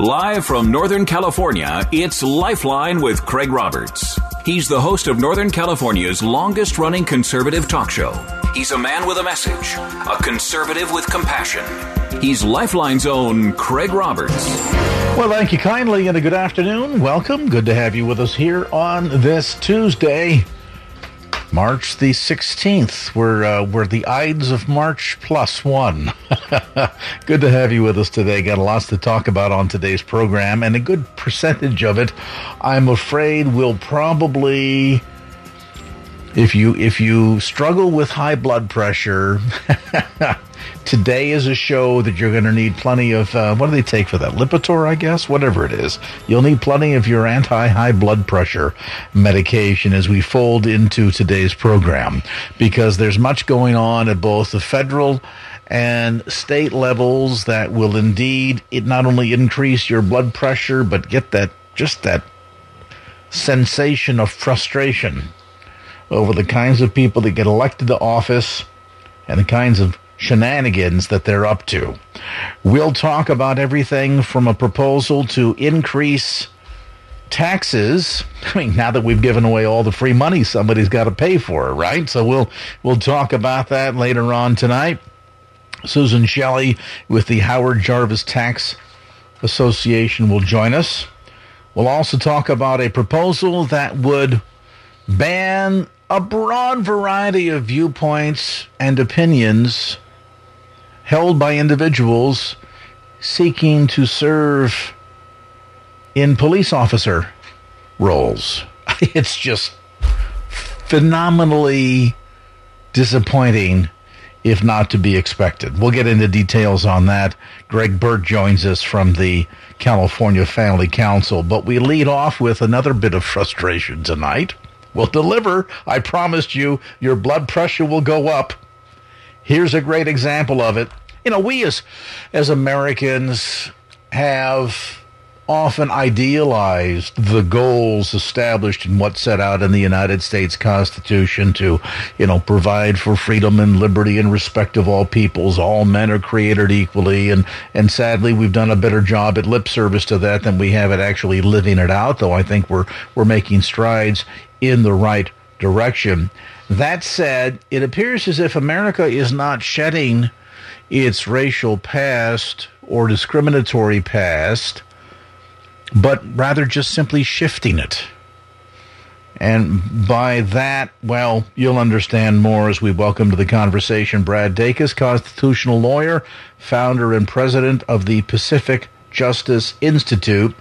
Live from Northern California, it's Lifeline with Craig Roberts. He's the host of Northern California's longest running conservative talk show. He's a man with a message, a conservative with compassion. He's Lifeline's own Craig Roberts. Well, thank you kindly and a good afternoon. Welcome. Good to have you with us here on this Tuesday. March the 16th. We're, uh, we're the Ides of March plus one. good to have you with us today. Got lots to talk about on today's program, and a good percentage of it, I'm afraid, will probably. If you if you struggle with high blood pressure, Today is a show that you're going to need plenty of, uh, what do they take for that? Lipitor, I guess? Whatever it is. You'll need plenty of your anti high blood pressure medication as we fold into today's program because there's much going on at both the federal and state levels that will indeed it not only increase your blood pressure but get that just that sensation of frustration over the kinds of people that get elected to office and the kinds of shenanigans that they're up to. We'll talk about everything from a proposal to increase taxes. I mean, now that we've given away all the free money, somebody's got to pay for it, right? So we'll we'll talk about that later on tonight. Susan Shelley with the Howard Jarvis Tax Association will join us. We'll also talk about a proposal that would ban a broad variety of viewpoints and opinions held by individuals seeking to serve in police officer roles. It's just phenomenally disappointing, if not to be expected. We'll get into details on that. Greg Burt joins us from the California Family Council, but we lead off with another bit of frustration tonight. We'll deliver. I promised you, your blood pressure will go up. Here's a great example of it. You know, we as as Americans have often idealized the goals established and what's set out in the United States Constitution to, you know, provide for freedom and liberty and respect of all peoples. All men are created equally. And, and sadly, we've done a better job at lip service to that than we have at actually living it out, though I think we're, we're making strides in the right direction. That said, it appears as if America is not shedding its racial past or discriminatory past, but rather just simply shifting it. And by that, well, you'll understand more as we welcome to the conversation Brad Dacus, constitutional lawyer, founder and president of the Pacific Justice Institute.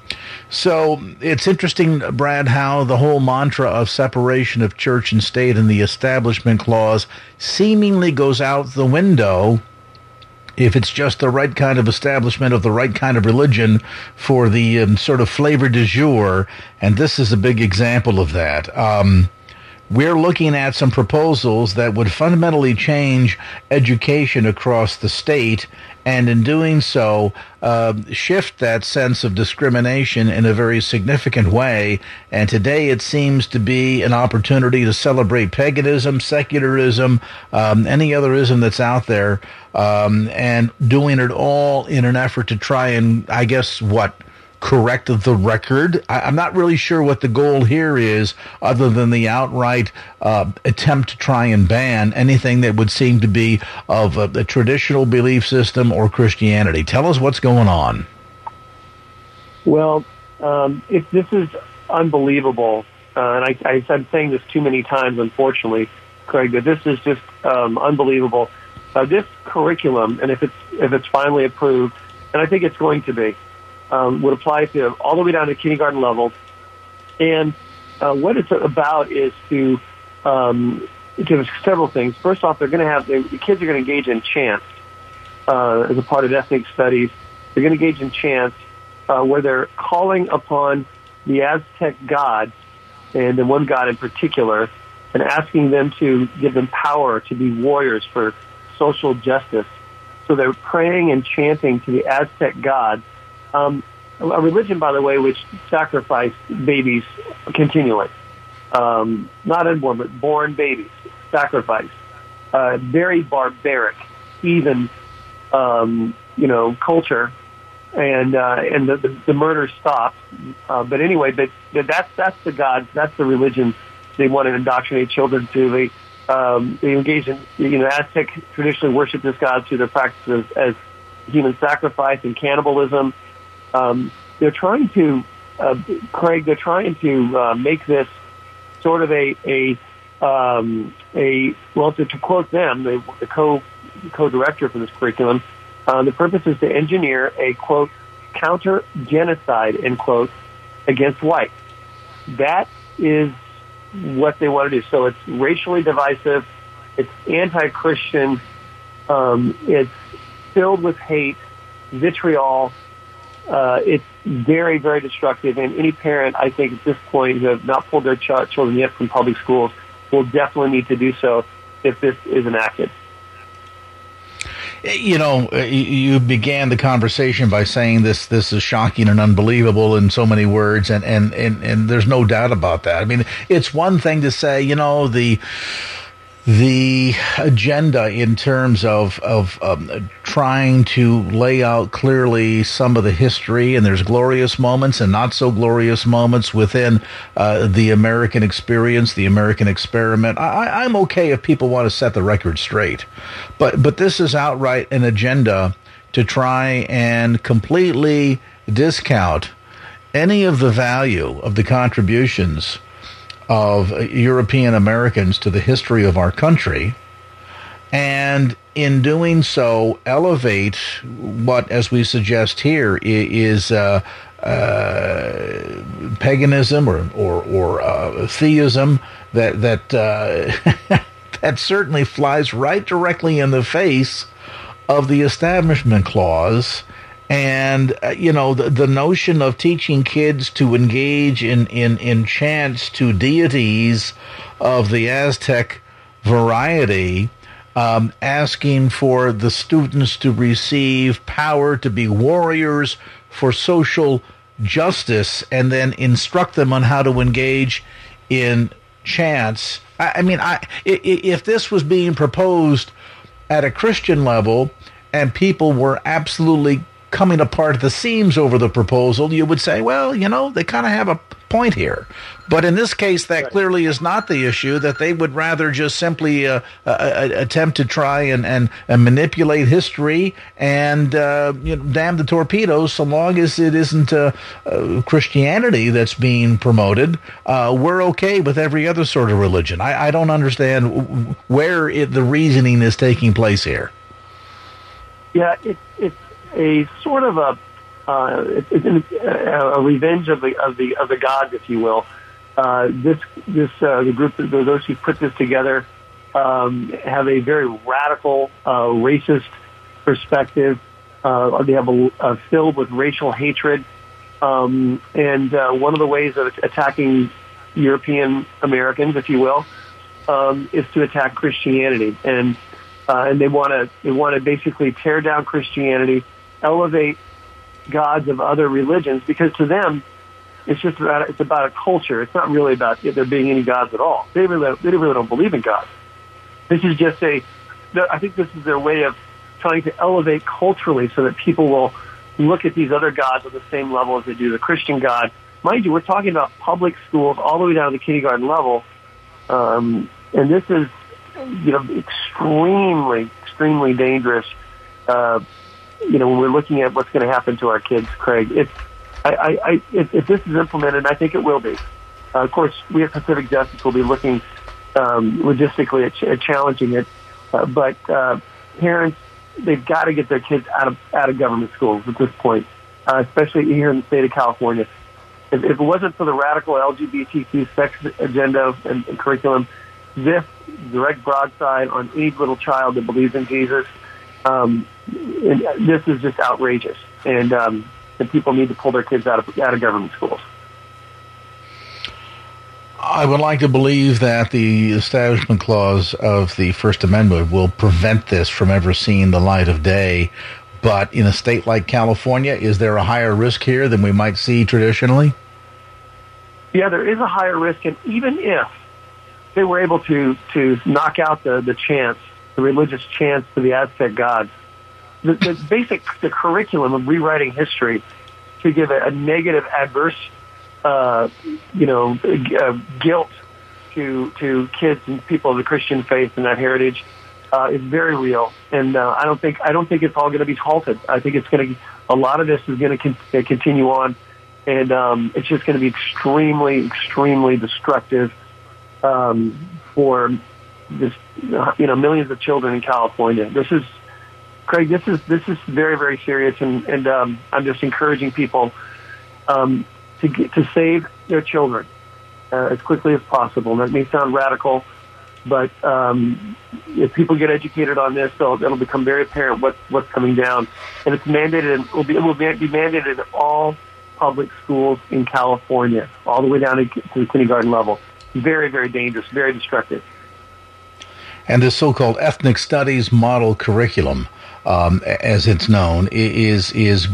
So it's interesting, Brad, how the whole mantra of separation of church and state and the Establishment Clause seemingly goes out the window if it's just the right kind of establishment of the right kind of religion for the um, sort of flavor du jour. And this is a big example of that. Um, we're looking at some proposals that would fundamentally change education across the state and in doing so, uh, shift that sense of discrimination in a very significant way. And today it seems to be an opportunity to celebrate paganism, secularism, um, any other ism that's out there, um, and doing it all in an effort to try and, I guess, what correct the record. I, am not really sure what the goal here is, other than the outright uh, attempt to try and ban anything that would seem to be of a, a traditional belief system or Christianity. Tell us what's going on. Well, um, this is unbelievable, uh, and I, I, I'm saying this too many times, unfortunately, Craig, that this is just um, unbelievable. Uh, this curriculum, and if it's if it's finally approved, and I think it's going to be, um, would apply to all the way down to kindergarten level. And uh, what it's about is to um, to several things. First off, they're going to have the kids are going to engage in chants uh, as a part of ethnic studies. They're going to engage in chants uh, where they're calling upon the Aztec gods and the one god in particular, and asking them to give them power to be warriors for social justice. So they're praying and chanting to the Aztec gods. Um, a religion, by the way, which sacrificed babies continually. Um, not unborn, but born babies, sacrificed. Uh, very barbaric, even, um, you know, culture. And, uh, and the, the, the murder stopped. Uh, but anyway, but, but that's, that's the God, that's the religion they want to indoctrinate children to. They, um, they engage in, you know, Aztec traditionally worship this god through their practices as human sacrifice and cannibalism. Um, they're trying to, uh, Craig, they're trying to uh, make this sort of a, a, um, a well, to, to quote them, the, the co, co-director for this curriculum, uh, the purpose is to engineer a, quote, counter genocide, end quote, against whites. That is what they want to do. So it's racially divisive. It's anti-Christian. Um, it's filled with hate, vitriol. Uh, it's very, very destructive. And any parent, I think, at this point, who have not pulled their ch- children yet from public schools, will definitely need to do so if this is enacted. You know, uh, you began the conversation by saying this this is shocking and unbelievable in so many words, and and and, and there's no doubt about that. I mean, it's one thing to say, you know, the the agenda in terms of of um, trying to lay out clearly some of the history, and there's glorious moments and not so glorious moments within uh, the American experience, the American experiment. I, I'm okay if people want to set the record straight, but but this is outright an agenda to try and completely discount any of the value of the contributions of European Americans to the history of our country, and in doing so, elevate what, as we suggest here, is uh, uh, paganism or or, or uh, theism that that uh, that certainly flies right directly in the face of the Establishment Clause and uh, you know the, the notion of teaching kids to engage in, in, in chants to deities of the aztec variety um, asking for the students to receive power to be warriors for social justice and then instruct them on how to engage in chants. I, I mean I, if this was being proposed at a christian level and people were absolutely coming apart at the seams over the proposal, you would say, well, you know, they kind of have a point here. But in this case, that right. clearly is not the issue, that they would rather just simply uh, uh, uh, attempt to try and, and, and manipulate history and uh, you know, damn the torpedoes so long as it isn't uh, uh, Christianity that's being promoted. we're okay with every other sort of religion. I, I don't understand where it, the reasoning is taking place here. Yeah, it, it's a sort of a uh, it's a revenge of the of the of the gods, if you will. Uh, this this uh, the group those who put this together um, have a very radical uh, racist perspective. Uh, they have a, a filled with racial hatred, um, and uh, one of the ways of attacking European Americans, if you will, um, is to attack Christianity, and uh, and they want to they want to basically tear down Christianity elevate gods of other religions because to them it's just about it's about a culture. It's not really about there being any gods at all. They really they really don't believe in God. This is just a I think this is their way of trying to elevate culturally so that people will look at these other gods on the same level as they do the Christian God. Mind you, we're talking about public schools all the way down to the kindergarten level, um, and this is you know extremely extremely dangerous. Uh, you know, when we're looking at what's going to happen to our kids, Craig, it's, I, I, I if, if this is implemented, I think it will be. Uh, of course, we at Pacific Justice will be looking um, logistically at, at challenging it, uh, but uh, parents they've got to get their kids out of out of government schools at this point, uh, especially here in the state of California. If, if it wasn't for the radical LGBTQ sex agenda and, and curriculum, this direct broadside on any little child that believes in Jesus. Um, this is just outrageous, and um, and people need to pull their kids out of out of government schools. I would like to believe that the Establishment Clause of the First Amendment will prevent this from ever seeing the light of day. But in a state like California, is there a higher risk here than we might see traditionally? Yeah, there is a higher risk, and even if they were able to to knock out the the chants, the religious chants to the Aztec gods, the, the basic the curriculum of rewriting history to give a, a negative, adverse, uh, you know, uh, guilt to to kids and people of the Christian faith and that heritage uh, is very real. And uh, I don't think I don't think it's all going to be halted. I think it's going to a lot of this is going to con- continue on, and um, it's just going to be extremely, extremely destructive um, for this, you know, millions of children in California. This is, Craig. This is this is very very serious, and and um, I'm just encouraging people um, to get, to save their children uh, as quickly as possible. And that may sound radical, but um, if people get educated on this, they'll, it'll become very apparent what what's coming down, and it's mandated. And will be it will be mandated in all public schools in California, all the way down to the kindergarten level very, very dangerous, very destructive. And the so-called ethnic studies model curriculum, um, as it's known, is is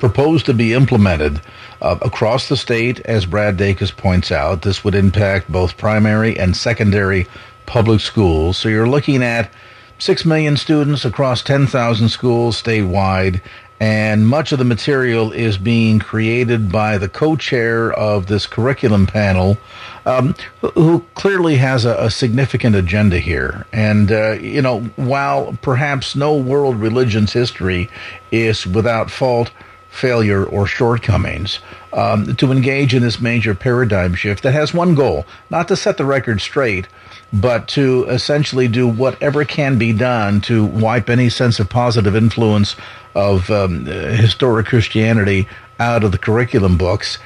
proposed to be implemented uh, across the state. As Brad Dacus points out, this would impact both primary and secondary public schools. So you're looking at six million students across 10,000 schools statewide, and much of the material is being created by the co-chair of this curriculum panel, um, who clearly has a, a, significant agenda here. And uh, you know, while perhaps no world religion's history is without fault, failure, or shortcomings, um, to engage in this major paradigm shift that has one goal: not to set the record straight but to essentially do whatever can be done to wipe any sense of positive influence of um, historic Christianity out of the curriculum books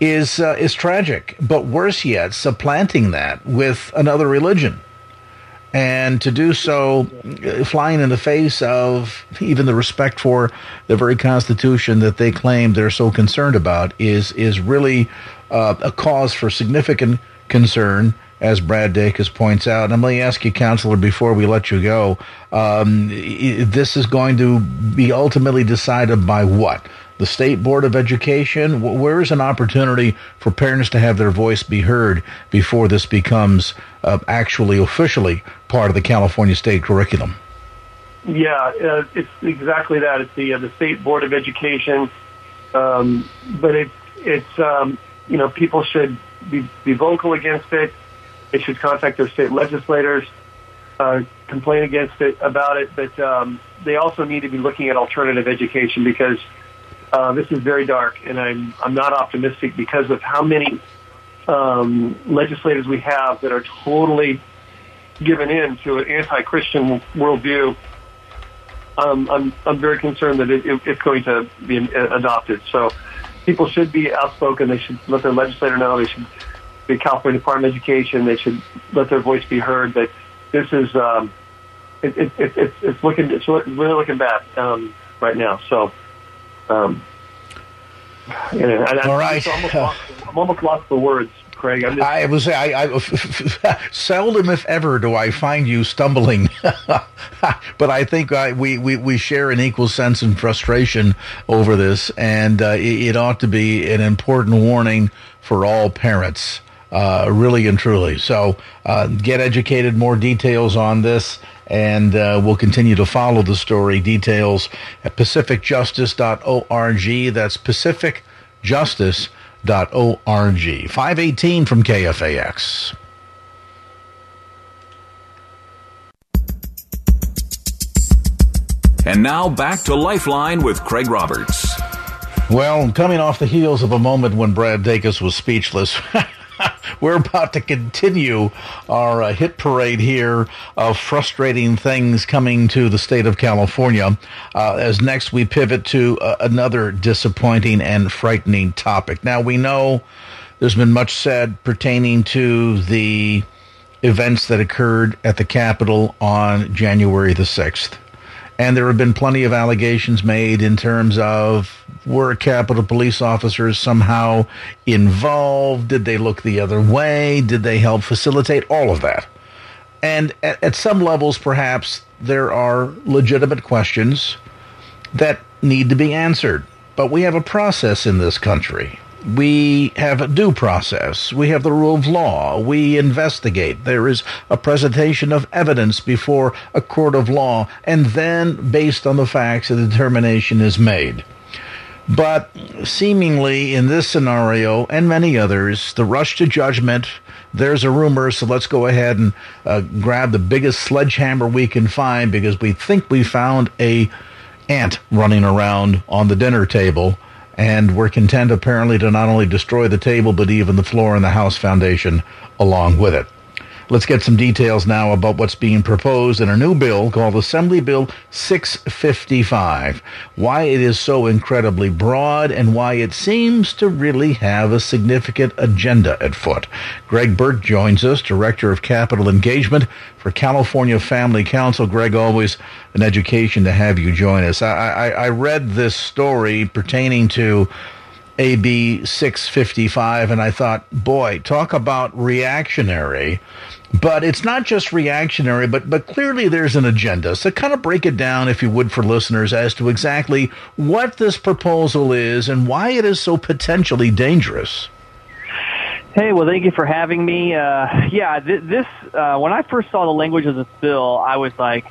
is uh, is tragic. But worse yet, supplanting that with another religion, and to do so, uh, flying in the face of even the respect for the very Constitution that they claim they're so concerned about, is is really uh, a cause for significant concern as Brad Dacus points out. And let me ask you, Counselor, before we let you go, um, this is going to be ultimately decided by what? The State Board of Education? Where is an opportunity for parents to have their voice be heard before this becomes uh, actually officially part of the California state curriculum? Yeah, uh, it's exactly that. It's the uh, the State Board of Education, um, but it's it's um, you know people should be, be vocal against it they should contact their state legislators, uh, complain against it about it. But um, they also need to be looking at alternative education because uh, this is very dark, and I'm I'm not optimistic because of how many um, legislators we have that are totally given in to an anti-Christian worldview. Um, I'm I'm very concerned that it, it, it's going to be adopted. So people should be outspoken. They should let their legislator know. They should the California Department of Education. They should let their voice be heard. But this is um, it, it, it, it's it's looking it's really looking bad um, right now. So. Um, you know, I, All right. I'm almost, lost, I'm almost lost for words. Craig. I'm just... I was I, I seldom, if ever, do I find you stumbling, but I think I, we, we we share an equal sense and frustration over this, and uh, it, it, ought to be an important warning for all parents uh, really and truly. So uh, get educated. More details on this, and uh, we'll continue to follow the story. Details at pacificjustice.org. That's pacificjustice.org. 518 from KFAX. And now back to Lifeline with Craig Roberts. Well, coming off the heels of a moment when Brad Dacus was speechless. We're about to continue our uh, hit parade here of frustrating things coming to the state of California. Uh, as next we pivot to uh, another disappointing and frightening topic. Now we know there's been much said pertaining to the events that occurred at the Capitol on January the 6th. And there have been plenty of allegations made in terms of were Capitol police officers somehow involved? Did they look the other way? Did they help facilitate all of that? And at, at some levels, perhaps there are legitimate questions that need to be answered. But we have a process in this country we have a due process. We have the rule of law. We investigate. There is a presentation of evidence before a court of law, and then, based on the facts, a determination is made. But seemingly in this scenario and many others, the rush to judgment, there's a rumor, so let's go ahead and uh, grab the biggest sledgehammer we can find because we think we found a ant running around on the dinner table and were content apparently to not only destroy the table but even the floor and the house foundation along with it. Let's get some details now about what's being proposed in a new bill called Assembly Bill 655. Why it is so incredibly broad and why it seems to really have a significant agenda at foot. Greg Burt joins us, Director of Capitol Engagement for California Family Council. Greg, always an education to have you join us. I, I, I read this story pertaining to AB 655, and I thought, boy, talk about reactionary. But it's not just reactionary, but, but clearly there's an agenda. So, kind of break it down, if you would, for listeners as to exactly what this proposal is and why it is so potentially dangerous. Hey, well, thank you for having me. Uh, yeah, th- this, uh, when I first saw the language of this bill, I was like,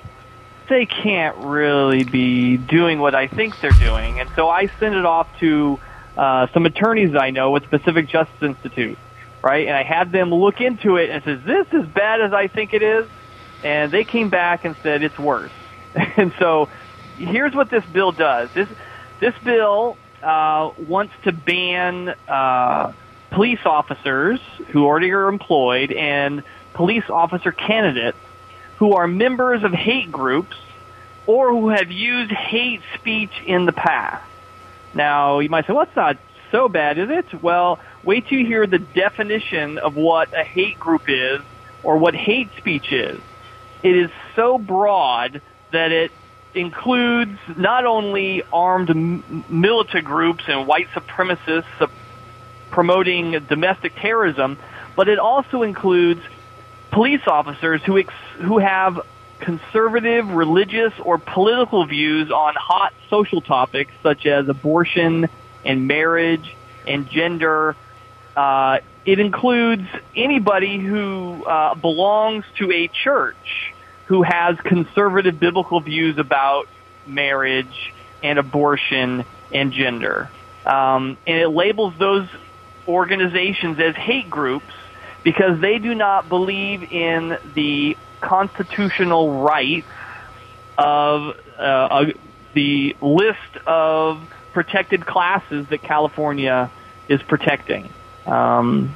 they can't really be doing what I think they're doing. And so I sent it off to uh, some attorneys I know with Pacific Justice Institute, right? And I had them look into it and says, "This as bad as I think it is," and they came back and said it's worse. and so, here's what this bill does. This this bill uh, wants to ban uh, police officers who already are employed and police officer candidates who are members of hate groups or who have used hate speech in the past. Now, you might say, well, that's not so bad, is it? Well, wait till you hear the definition of what a hate group is or what hate speech is. It is so broad that it includes not only armed m- militant groups and white supremacists promoting domestic terrorism, but it also includes police officers who ex- who have conservative, religious, or political views on hot social topics such as abortion and marriage and gender. Uh, it includes anybody who uh, belongs to a church who has conservative biblical views about marriage and abortion and gender. Um, and it labels those organizations as hate groups because they do not believe in the constitutional rights of uh, the list of protected classes that California is protecting. Um,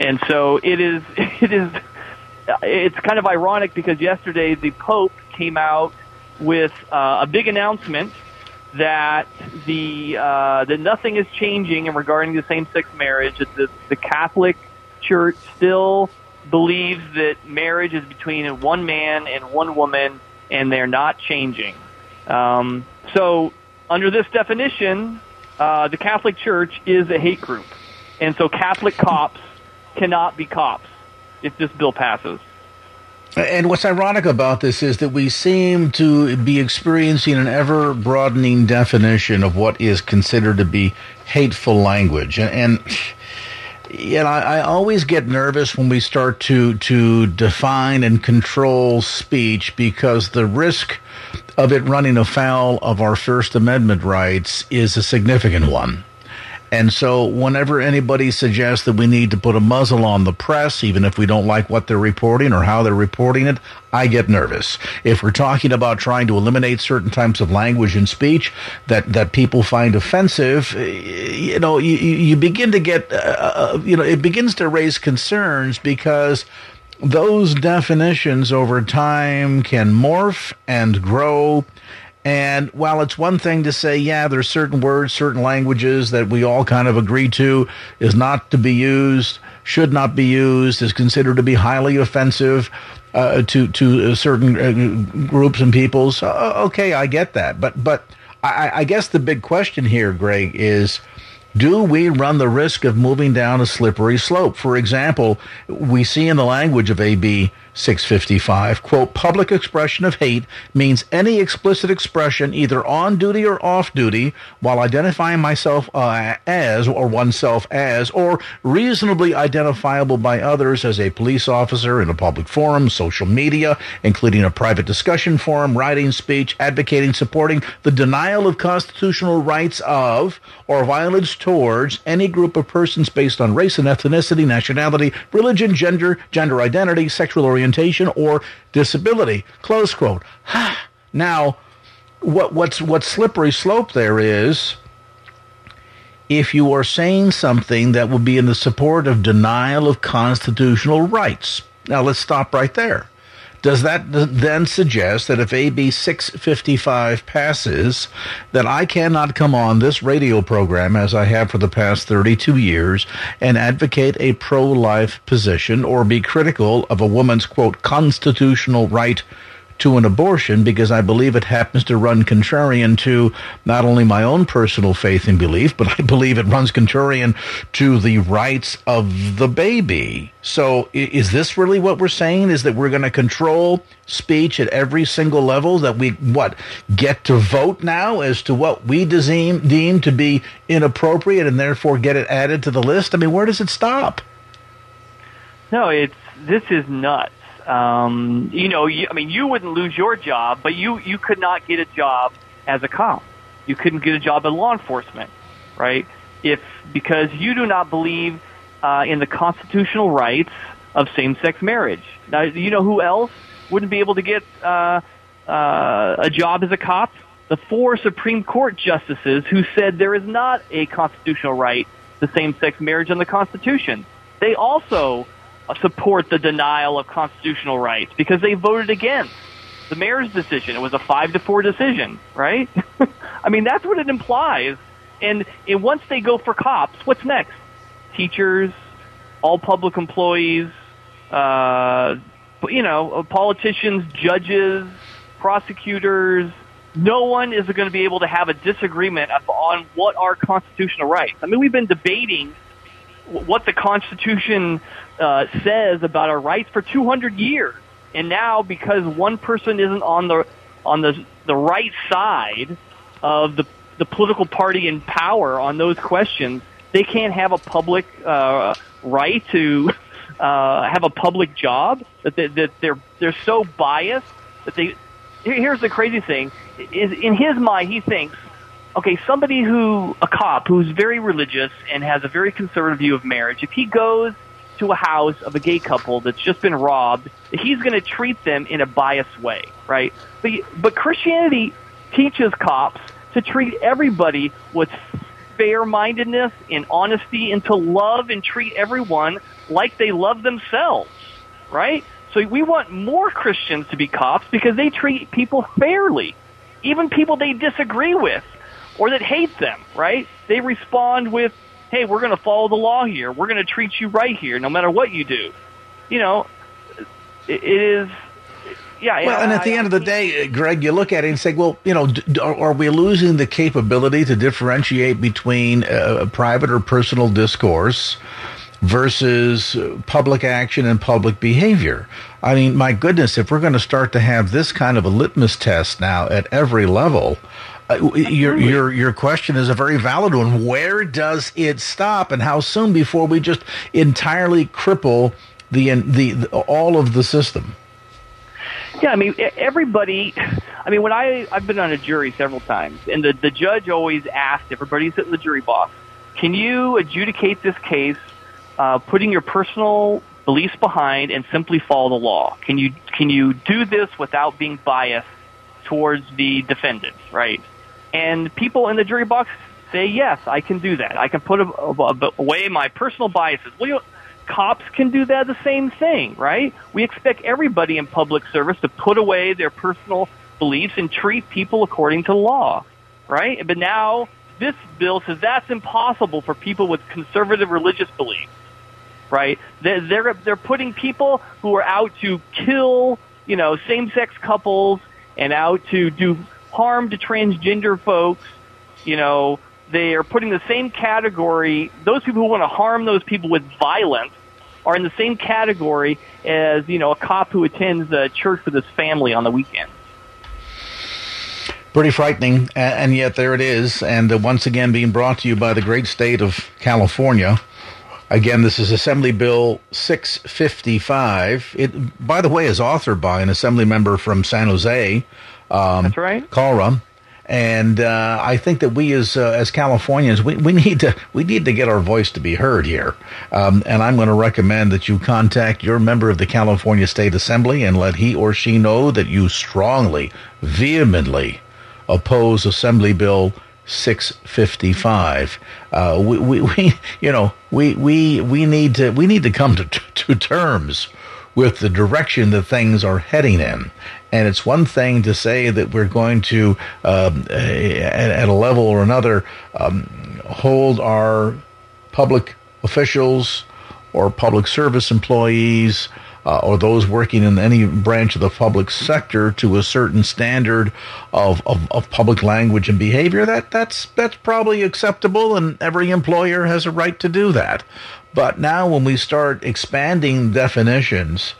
and so it is, it is, it's kind of ironic because yesterday the Pope came out with uh, a big announcement that the uh, that nothing is changing in regarding the same-sex marriage. That the, the Catholic Church still believes that marriage is between one man and one woman, and they're not changing. Um, so, under this definition, uh, the Catholic Church is a hate group, and so Catholic cops cannot be cops if this bill passes. And what's ironic about this is that we seem to be experiencing an ever broadening definition of what is considered to be hateful language. And, and you know, I, I always get nervous when we start to to define and control speech because the risk of it running afoul of our First Amendment rights is a significant one. And so, whenever anybody suggests that we need to put a muzzle on the press, even if we don't like what they're reporting or how they're reporting it, I get nervous. If we're talking about trying to eliminate certain types of language and speech that, that people find offensive, eh, you know, you, you begin to get, uh, uh, you know, it begins to raise concerns because those definitions over time can morph and grow and while it's one thing to say, yeah, there's certain words, certain languages that we all kind of agree to is not to be used, should not be used, is considered to be highly offensive uh, to to certain uh, groups and peoples. Uh, okay, I get that, but but I, I guess the big question here, Greg, is do we run the risk of moving down a slippery slope? For example, we see in the language of AB 655, quote, public expression of hate means any explicit expression either on duty or off duty while identifying myself uh, as or oneself as or reasonably identifiable by others as a police officer in a public forum, social media, including a private discussion forum, writing, speech, advocating, supporting the denial of constitutional rights of or violence towards any group of persons based on race and ethnicity, nationality, religion, gender, gender identity, sexual orientation, orientation or disability. Close quote. now, what what's what slippery slope there is if you are saying something that would be in the support of denial of constitutional rights. Now let's stop right there. Does that then suggest that if AB 655 passes, that I cannot come on this radio program, as I have for the past 32 years, and advocate a pro life position or be critical of a woman's, quote, constitutional right to an abortion because I believe it happens to run contrarian to not only my own personal faith and belief, but I believe it runs contrarian to the rights of the baby. So is this really what we're saying? Is that we're going to control speech at every single level? That we, what, get to vote now as to what we deem, deem to be inappropriate and therefore get it added to the list? I mean, where does it stop? No, it's, this is nuts. Um, you know, you, I mean, you wouldn't lose your job, but you you could not get a job as a cop. You couldn't get a job in law enforcement, right? If because you do not believe uh, in the constitutional rights of same-sex marriage. Now, you know who else wouldn't be able to get uh, uh, a job as a cop? The four Supreme Court justices who said there is not a constitutional right to same-sex marriage in the Constitution. They also support the denial of constitutional rights because they voted against the mayor's decision. It was a five to four decision, right? I mean, that's what it implies. And, and once they go for cops, what's next? Teachers, all public employees, uh, you know, politicians, judges, prosecutors. No one is going to be able to have a disagreement on what are constitutional rights. I mean, we've been debating what the Constitution uh, says about our rights for 200 years, and now because one person isn't on the on the the right side of the the political party in power on those questions, they can't have a public uh, right to uh, have a public job. That, they, that they're they're so biased that they. Here's the crazy thing: is in his mind, he thinks okay, somebody who, a cop who's very religious and has a very conservative view of marriage, if he goes to a house of a gay couple that's just been robbed, he's going to treat them in a biased way, right? But, but Christianity teaches cops to treat everybody with fair-mindedness and honesty and to love and treat everyone like they love themselves, right? So we want more Christians to be cops because they treat people fairly, even people they disagree with or that hate them, right? They respond with, hey, we're going to follow the law here. We're going to treat you right here, no matter what you do. You know, it is. Yeah, well, and at the end of the day, Greg, you look at it and say, well, you know, are we losing the capability to differentiate between uh, private or personal discourse versus public action and public behavior? I mean, my goodness, if we're going to start to have this kind of a litmus test now at every level, uh, your your your question is a very valid one. Where does it stop, and how soon before we just entirely cripple the the, the all of the system? Yeah, I mean everybody. I mean, when I I've been on a jury several times, and the the judge always asked everybody who's in the jury box, "Can you adjudicate this case, uh, putting your personal beliefs behind and simply follow the law? Can you can you do this without being biased towards the defendant? right?" And people in the jury box say, yes, I can do that. I can put away my personal biases. Well, you know, cops can do that the same thing, right? We expect everybody in public service to put away their personal beliefs and treat people according to law, right? But now this bill says that's impossible for people with conservative religious beliefs. right? They're, they're, they're putting people who are out to kill, you know, same-sex couples and out to do harm to transgender folks, you know, they are putting the same category, those people who want to harm those people with violence are in the same category as, you know, a cop who attends a church with his family on the weekend. Pretty frightening, and yet there it is. And uh, once again, being brought to you by the great state of California. Again, this is Assembly Bill 655. It, by the way, is authored by an assembly member from San Jose. Um, That's right. Kalra. And uh, I think that we, as uh, as Californians, we, we need to we need to get our voice to be heard here. Um, and I'm going to recommend that you contact your member of the California State Assembly and let he or she know that you strongly, vehemently oppose Assembly Bill 655. Uh, we, we, we, you know, we, we, we need to, we need to come to, to terms with the direction that things are heading in. And it's one thing to say that we're going to, um, at, a level or another, um, hold our public officials or public service employees uh, or those working in any branch of the public sector to a certain standard of, of, of public language and behavior, that, that's, that's probably acceptable, and every employer has a right to do that. But now, when we start expanding definitions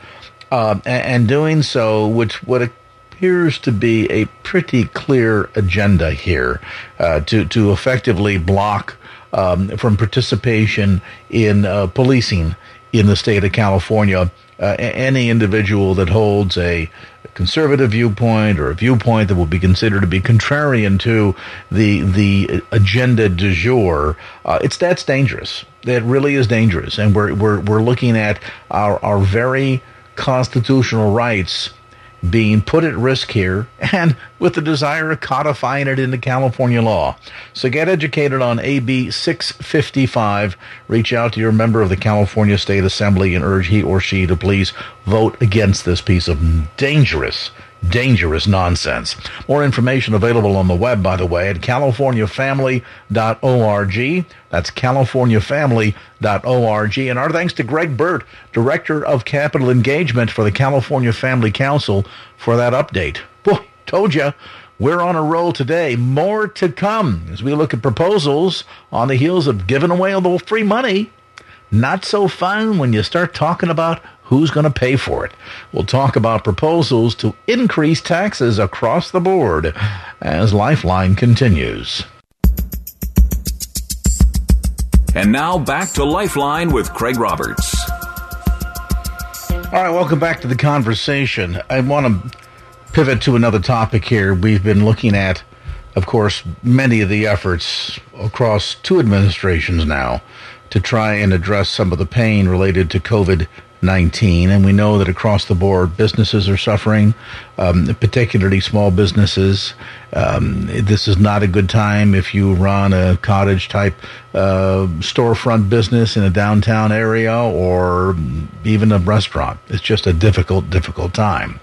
uh, and, doing so, which what appears to be a pretty clear agenda here uh, to to effectively block um, from participation in uh, policing in the state of California uh, any individual that holds a conservative viewpoint or a viewpoint that will be considered to be contrarian to the the agenda du jour, uh, it's that's dangerous. That really is dangerous, and we're we're we're looking at our our very constitutional rights being put at risk here and with the desire of codifying it into California law. So get educated on AB 655. Reach out to your member of the California State Assembly and urge he or she to please vote against this piece of dangerous dangerous nonsense. More information available on the web, by the way, at californiafamily.org. That's californiafamily.org. And our thanks to Greg Burt, Director of Capitol Engagement for the California Family Council, for that update. Boy, told you. We're on a roll today. More to come as we look at proposals on the heels of giving away all the free money. Not so fun when you start talking about Who's going to pay for it? We'll talk about proposals to increase taxes across the board as Lifeline continues. And now back to Lifeline with Craig Roberts. All right, welcome back to the conversation. I want to pivot to another topic here. We've been looking at, of course, many of the efforts across two administrations now to try and address some of the pain related to COVID 19. And we know that across the board, businesses are suffering, um, particularly small businesses. Um, this is not a good time if you run a cottage type uh, storefront business in a downtown area or even a restaurant. It's just a difficult, difficult time.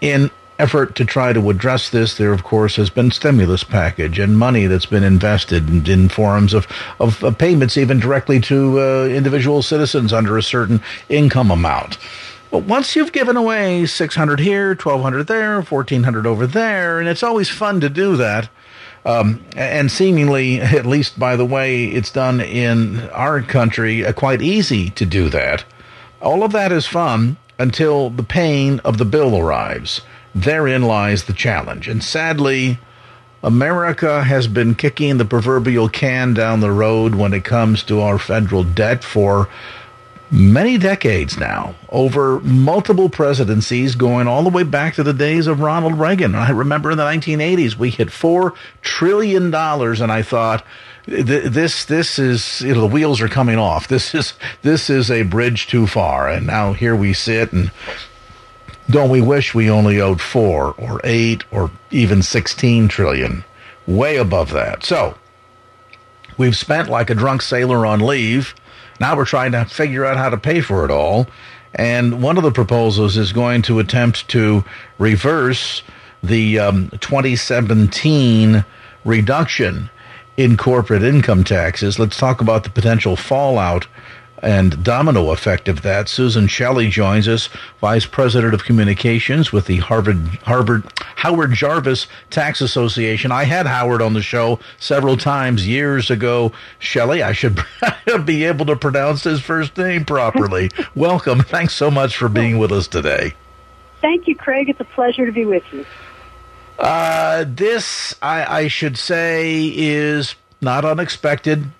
In effort to try to address this, there of course has been stimulus package and money that's been invested in, in forms of, of, of, payments even directly to uh, individual citizens under a certain income amount. But once you've given away 600 here, 1200 there, 1400 over there, and it's always fun to do that. Um, and seemingly, at least by the way it's done in our country, uh, quite easy to do that. All of that is fun until the pain of the bill arrives. Therein lies the challenge. And sadly, America has been kicking the proverbial can down the road when it comes to our federal debt for many decades now, over multiple presidencies going all the way back to the days of Ronald Reagan. I remember in the 1980s, we hit $4 trillion, and I thought, this this is you know the wheels are coming off. This is this is a bridge too far, and now here we sit and don't we wish we only owed four or eight or even 16 trillion? Way above that. So, we've spent like a drunk sailor on leave. Now we're trying to figure out how to pay for it all. And one of the proposals is going to attempt to reverse the um, 2017 reduction in corporate income taxes. Let's talk about the potential fallout and domino effect of that. Susan Shelley joins us, Vice President of Communications with the Harvard Harvard Howard Jarvis Tax Association. I had Howard on the show several times years ago. Shelley, I should be able to pronounce his first name properly. Welcome. Thanks so much for being with us today. Thank you, Craig. It's a pleasure to be with you. Uh, this, I, I should say, is not unexpected.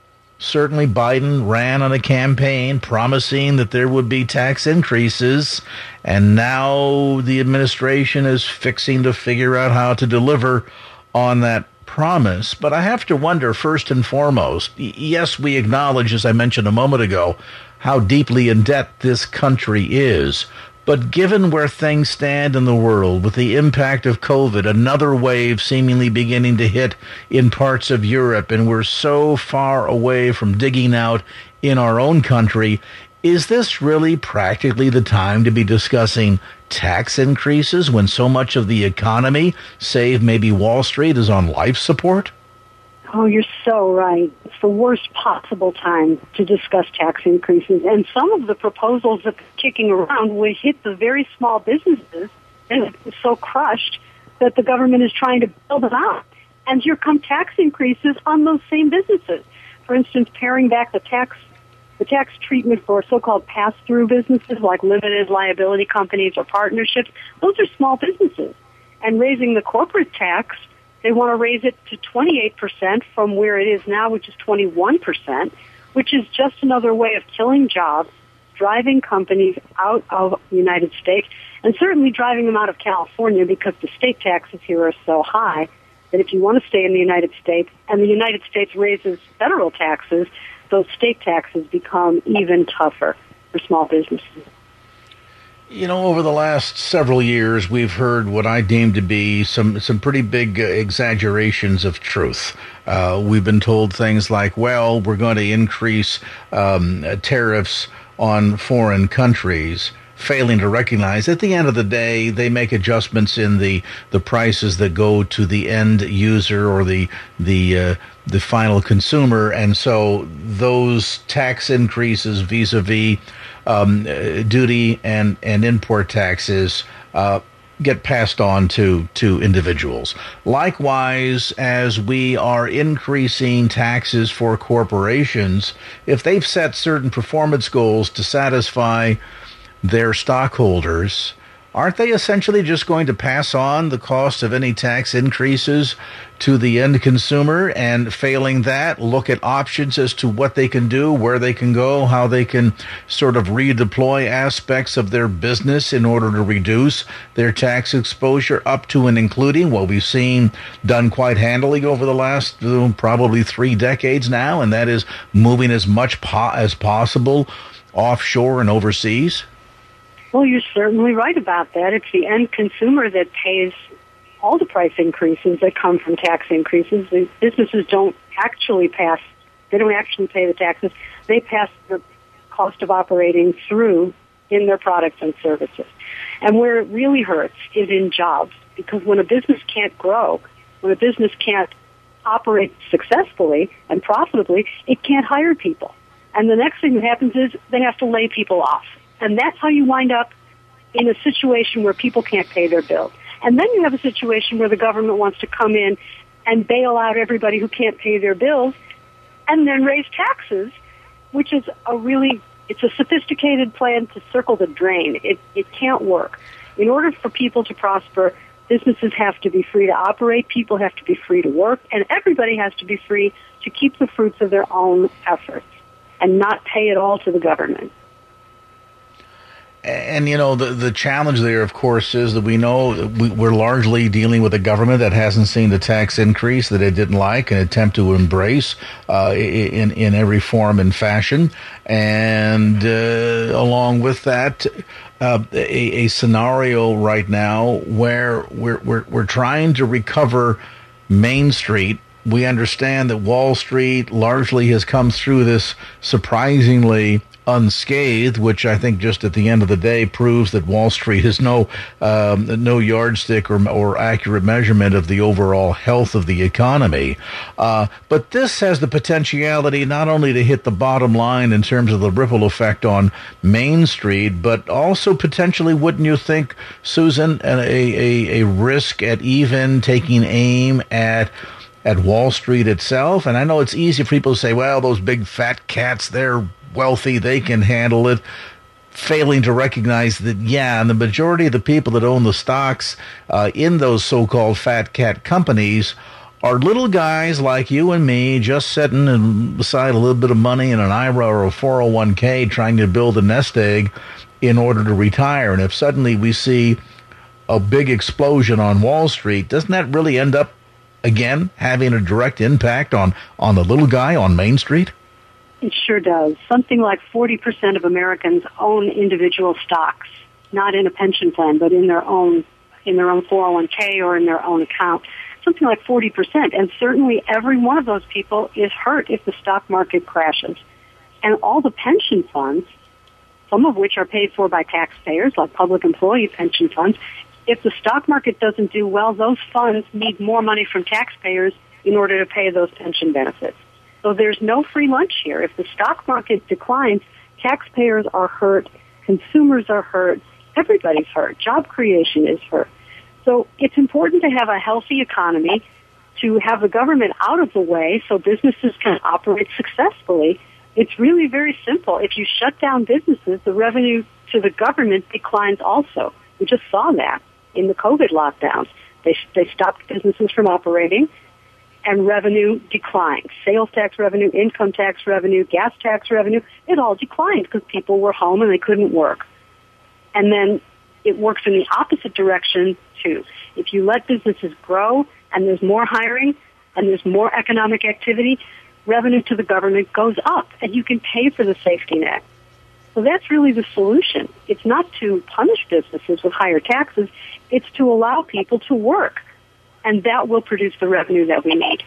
Certainly, Biden ran on a campaign promising that there would be tax increases, and now the administration is fixing to figure out how to deliver on that promise. But I have to wonder, first and foremost, yes, we acknowledge, as I mentioned a moment ago, how deeply in debt this country is. But given where things stand in the world, with the impact of COVID, another wave seemingly beginning to hit in parts of Europe, and we're so far away from digging out in our own country, is this really practically the time to be discussing tax increases when so much of the economy, save maybe Wall Street, is on life support? Oh, you're so right. It's the worst possible time to discuss tax increases. And some of the proposals that are kicking around will hit the very small businesses and it's so crushed that the government is trying to bail them out. And here come tax increases on those same businesses. For instance, paring back the tax the tax treatment for so-called pass-through businesses like limited liability companies or partnerships, those are small businesses. And raising the corporate tax they want to raise it to 28% from where it is now, which is 21%, which is just another way of killing jobs, driving companies out of the United States, and certainly driving them out of California because the state taxes here are so high that if you want to stay in the United States and the United States raises federal taxes, those state taxes become even tougher for small businesses. You know, over the last several years, we've heard what I deem to be some some pretty big uh, exaggerations of truth. Uh, we've been told things like, "Well, we're going to increase um, tariffs on foreign countries." failing to recognize at the end of the day they make adjustments in the the prices that go to the end user or the the uh, the final consumer and so those tax increases vis-a-vis um, uh, duty and and import taxes uh, get passed on to to individuals. Likewise, as we are increasing taxes for corporations, if they've set certain performance goals to satisfy their stockholders, aren't they essentially just going to pass on the cost of any tax increases to the end consumer and failing that look at options as to what they can do where they can go how they can sort of redeploy aspects of their business in order to reduce their tax exposure up to and including what we've seen done quite handily over the last uh, probably three decades now and that is moving as much po- as possible offshore and overseas well, you're certainly right about that. It's the end consumer that pays all the price increases that come from tax increases. The businesses don't actually pass, they don't actually pay the taxes. They pass the cost of operating through in their products and services. And where it really hurts is in jobs because when a business can't grow, when a business can't operate successfully and profitably, it can't hire people. And the next thing that happens is they have to lay people off. And that's how you wind up in a situation where people can't pay their bills. And then you have a situation where the government wants to come in and bail out everybody who can't pay their bills and then raise taxes, which is a really, it's a sophisticated plan to circle the drain. It, it can't work. In order for people to prosper, businesses have to be free to operate, people have to be free to work, and everybody has to be free to keep the fruits of their own efforts and not pay it all to the government. And you know the the challenge there, of course, is that we know we, we're largely dealing with a government that hasn't seen the tax increase that it didn't like and attempt to embrace uh, in in every form and fashion, and uh, along with that, uh, a, a scenario right now where we're we're we're trying to recover Main Street. We understand that Wall Street largely has come through this surprisingly unscathed, which I think just at the end of the day proves that Wall Street is no um, no yardstick or, or accurate measurement of the overall health of the economy. Uh, but this has the potentiality not only to hit the bottom line in terms of the ripple effect on Main Street, but also potentially, wouldn't you think, Susan, a, a, a risk at even taking aim at at Wall Street itself. And I know it's easy for people to say, well, those big fat cats, they're wealthy, they can handle it. Failing to recognize that, yeah, and the majority of the people that own the stocks uh, in those so called fat cat companies are little guys like you and me just sitting beside a little bit of money in an IRA or a 401k trying to build a nest egg in order to retire. And if suddenly we see a big explosion on Wall Street, doesn't that really end up again having a direct impact on, on the little guy on Main Street? It sure does. Something like 40% of Americans own individual stocks, not in a pension plan, but in their own, in their own 401k or in their own account. Something like 40%. And certainly every one of those people is hurt if the stock market crashes. And all the pension funds, some of which are paid for by taxpayers, like public employee pension funds, if the stock market doesn't do well, those funds need more money from taxpayers in order to pay those pension benefits. So there's no free lunch here. If the stock market declines, taxpayers are hurt, consumers are hurt, everybody's hurt, job creation is hurt. So it's important to have a healthy economy, to have the government out of the way so businesses can operate successfully. It's really very simple. If you shut down businesses, the revenue to the government declines also. We just saw that in the COVID lockdowns. They, they stopped businesses from operating and revenue declined. Sales tax revenue, income tax revenue, gas tax revenue, it all declined because people were home and they couldn't work. And then it works in the opposite direction too. If you let businesses grow and there's more hiring and there's more economic activity, revenue to the government goes up and you can pay for the safety net. So that's really the solution. It's not to punish businesses with higher taxes, it's to allow people to work and that will produce the revenue that we need.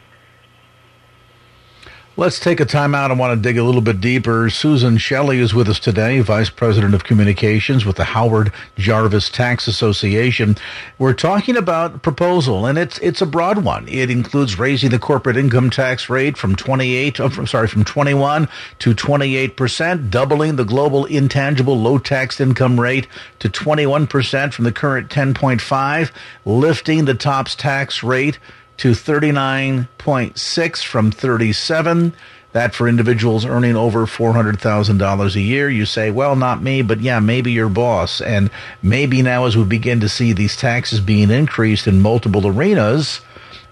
Let's take a time out. I want to dig a little bit deeper. Susan Shelley is with us today, Vice President of Communications with the Howard Jarvis Tax Association. We're talking about proposal, and it's it's a broad one. It includes raising the corporate income tax rate from 28, oh, from, sorry, from 21 to 28 percent, doubling the global intangible low taxed income rate to 21 percent from the current 10.5, lifting the TOPS tax rate to 39.6 from 37. That for individuals earning over $400,000 a year. You say, well, not me, but yeah, maybe your boss. And maybe now as we begin to see these taxes being increased in multiple arenas,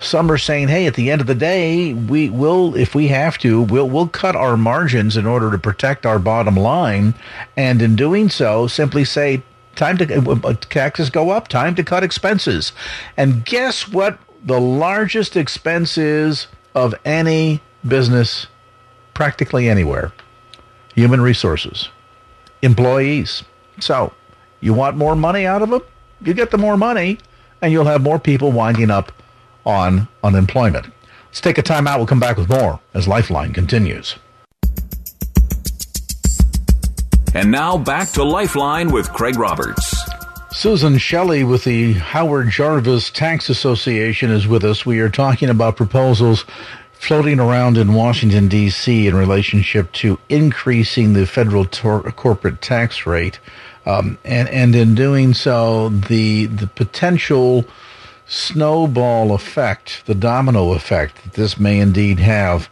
some are saying, hey, at the end of the day, we will, if we have to, we'll, we'll cut our margins in order to protect our bottom line. And in doing so, simply say, time to, uh, uh, taxes go up, time to cut expenses. And guess what the largest expenses of any business practically anywhere human resources, employees. So, you want more money out of them? You get the more money, and you'll have more people winding up on unemployment. Let's take a time out. We'll come back with more as Lifeline continues. And now back to Lifeline with Craig Roberts. Susan Shelley with the Howard Jarvis Tax Association is with us. We are talking about proposals floating around in Washington, D.C. in relationship to increasing the federal tor- corporate tax rate. Um, and, and in doing so, the, the potential snowball effect, the domino effect that this may indeed have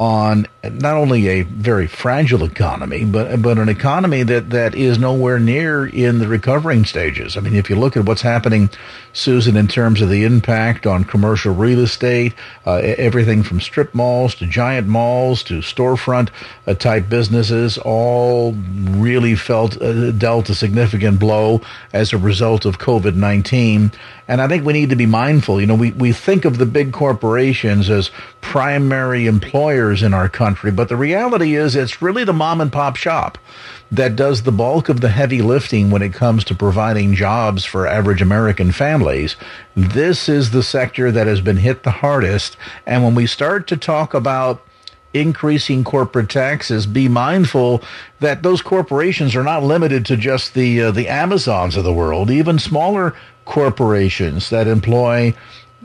on not only a very fragile economy, but but an economy that, that is nowhere near in the recovering stages. I mean, if you look at what's happening, Susan, in terms of the impact on commercial real estate, uh, everything from strip malls to giant malls to storefront uh, type businesses, all really felt uh, dealt a significant blow as a result of COVID nineteen. And I think we need to be mindful. You know, we, we think of the big corporations as primary employers in our country, but the reality is it's really the mom and pop shop that does the bulk of the heavy lifting when it comes to providing jobs for average American families. This is the sector that has been hit the hardest. And when we start to talk about increasing corporate taxes, be mindful that those corporations are not limited to just the uh, the Amazons of the world. Even smaller corporations that employ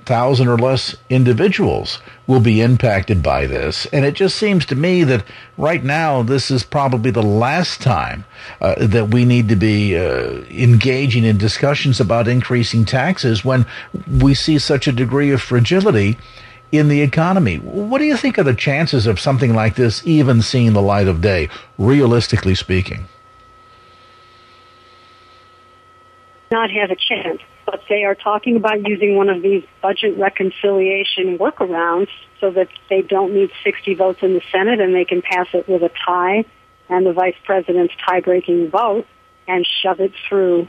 thousand or less individuals will be impacted by this. And it just seems to me that right now, this is probably the last time uh, that we need to be uh, engaging in discussions about increasing taxes when we see such a degree of fragility in the economy. What do you think are the chances of something like this even seeing the light of day, realistically speaking? Not have a chance, but they are talking about using one of these budget reconciliation workarounds so that they don't need 60 votes in the Senate and they can pass it with a tie and the vice president's tie-breaking vote and shove it through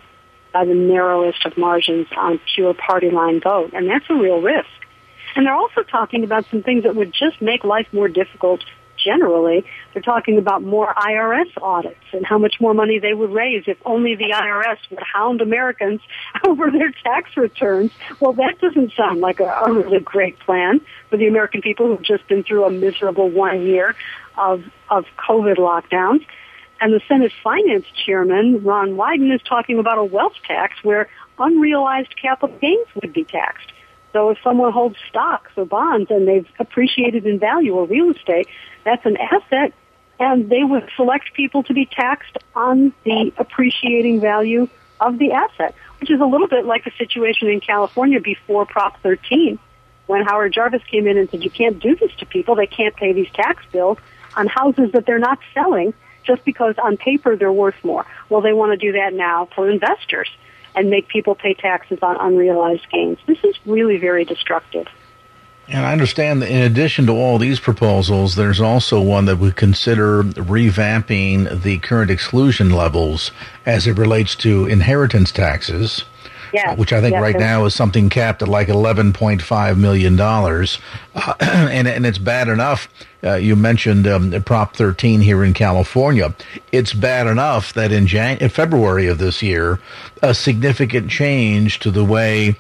by the narrowest of margins on pure party line vote. And that's a real risk. And they're also talking about some things that would just make life more difficult generally. They're talking about more IRS audits and how much more money they would raise if only the IRS would hound Americans over their tax returns. Well, that doesn't sound like a, a really great plan for the American people who've just been through a miserable one year of, of COVID lockdowns. And the Senate Finance Chairman, Ron Wyden, is talking about a wealth tax where unrealized capital gains would be taxed. So if someone holds stocks or bonds and they've appreciated in value or real estate, that's an asset and they would select people to be taxed on the appreciating value of the asset, which is a little bit like the situation in California before Prop 13 when Howard Jarvis came in and said, you can't do this to people. They can't pay these tax bills on houses that they're not selling just because on paper they're worth more. Well, they want to do that now for investors and make people pay taxes on unrealized gains. This is really very destructive. And I understand that in addition to all these proposals, there's also one that would consider revamping the current exclusion levels as it relates to inheritance taxes. Yes, which I think yes, right now is something capped at like $11.5 million. Uh, and, and it's bad enough. Uh, you mentioned um, Prop 13 here in California. It's bad enough that in, Jan- in February of this year, a significant change to the way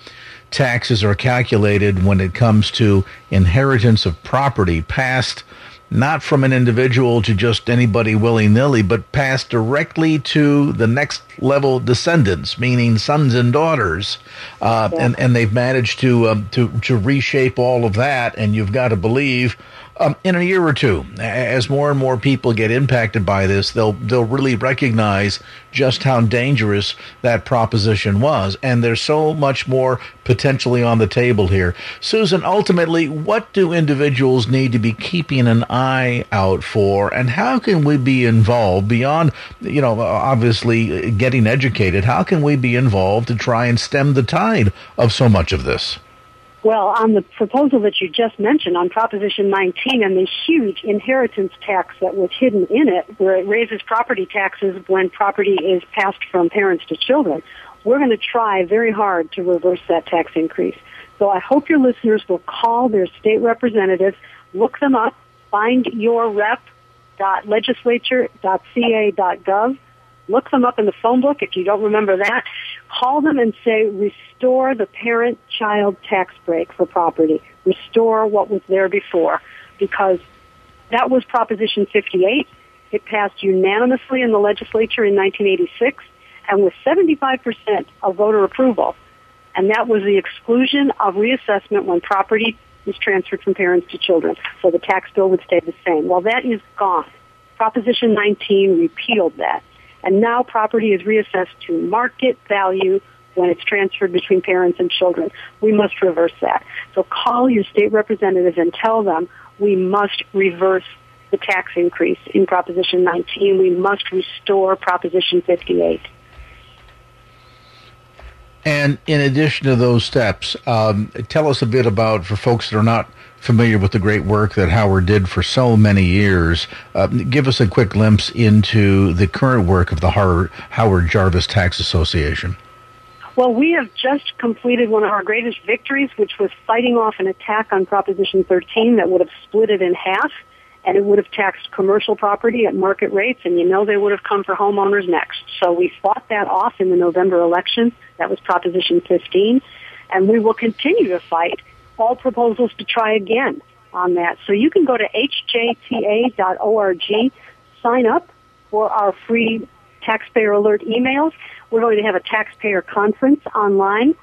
taxes are calculated when it comes to inheritance of property passed not from an individual to just anybody willy nilly, but passed directly to the next level descendants, meaning sons and daughters. Uh, yeah. and, and they've managed to, um, to, to reshape all of that. And you've got to believe um, in a year or two, as more and more people get impacted by this, they'll they'll really recognize just how dangerous that proposition was, and there's so much more potentially on the table here. Susan, ultimately, what do individuals need to be keeping an eye out for, and how can we be involved beyond, you know, obviously getting educated? How can we be involved to try and stem the tide of so much of this? Well, on the proposal that you just mentioned on Proposition 19 and the huge inheritance tax that was hidden in it, where it raises property taxes when property is passed from parents to children, we're going to try very hard to reverse that tax increase. So I hope your listeners will call their state representatives, look them up, find your rep.legislature.ca.gov, Look them up in the phone book if you don't remember that. Call them and say, restore the parent-child tax break for property. Restore what was there before. Because that was Proposition 58. It passed unanimously in the legislature in 1986 and with 75% of voter approval. And that was the exclusion of reassessment when property is transferred from parents to children. So the tax bill would stay the same. Well, that is gone. Proposition 19 repealed that and now property is reassessed to market value when it's transferred between parents and children. We must reverse that. So call your state representative and tell them we must reverse the tax increase in Proposition 19. We must restore Proposition 58. And in addition to those steps, um, tell us a bit about, for folks that are not familiar with the great work that Howard did for so many years, uh, give us a quick glimpse into the current work of the Howard, Howard Jarvis Tax Association. Well, we have just completed one of our greatest victories, which was fighting off an attack on Proposition 13 that would have split it in half and it would have taxed commercial property at market rates, and you know they would have come for homeowners next. So we fought that off in the November election. That was Proposition 15. And we will continue to fight all proposals to try again on that. So you can go to hjta.org, sign up for our free taxpayer alert emails. We're going to have a taxpayer conference online.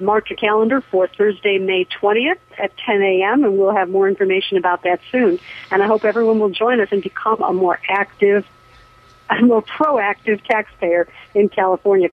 Mark your calendar for Thursday, May 20th at 10 a.m., and we'll have more information about that soon. And I hope everyone will join us and become a more active, a more proactive taxpayer in California.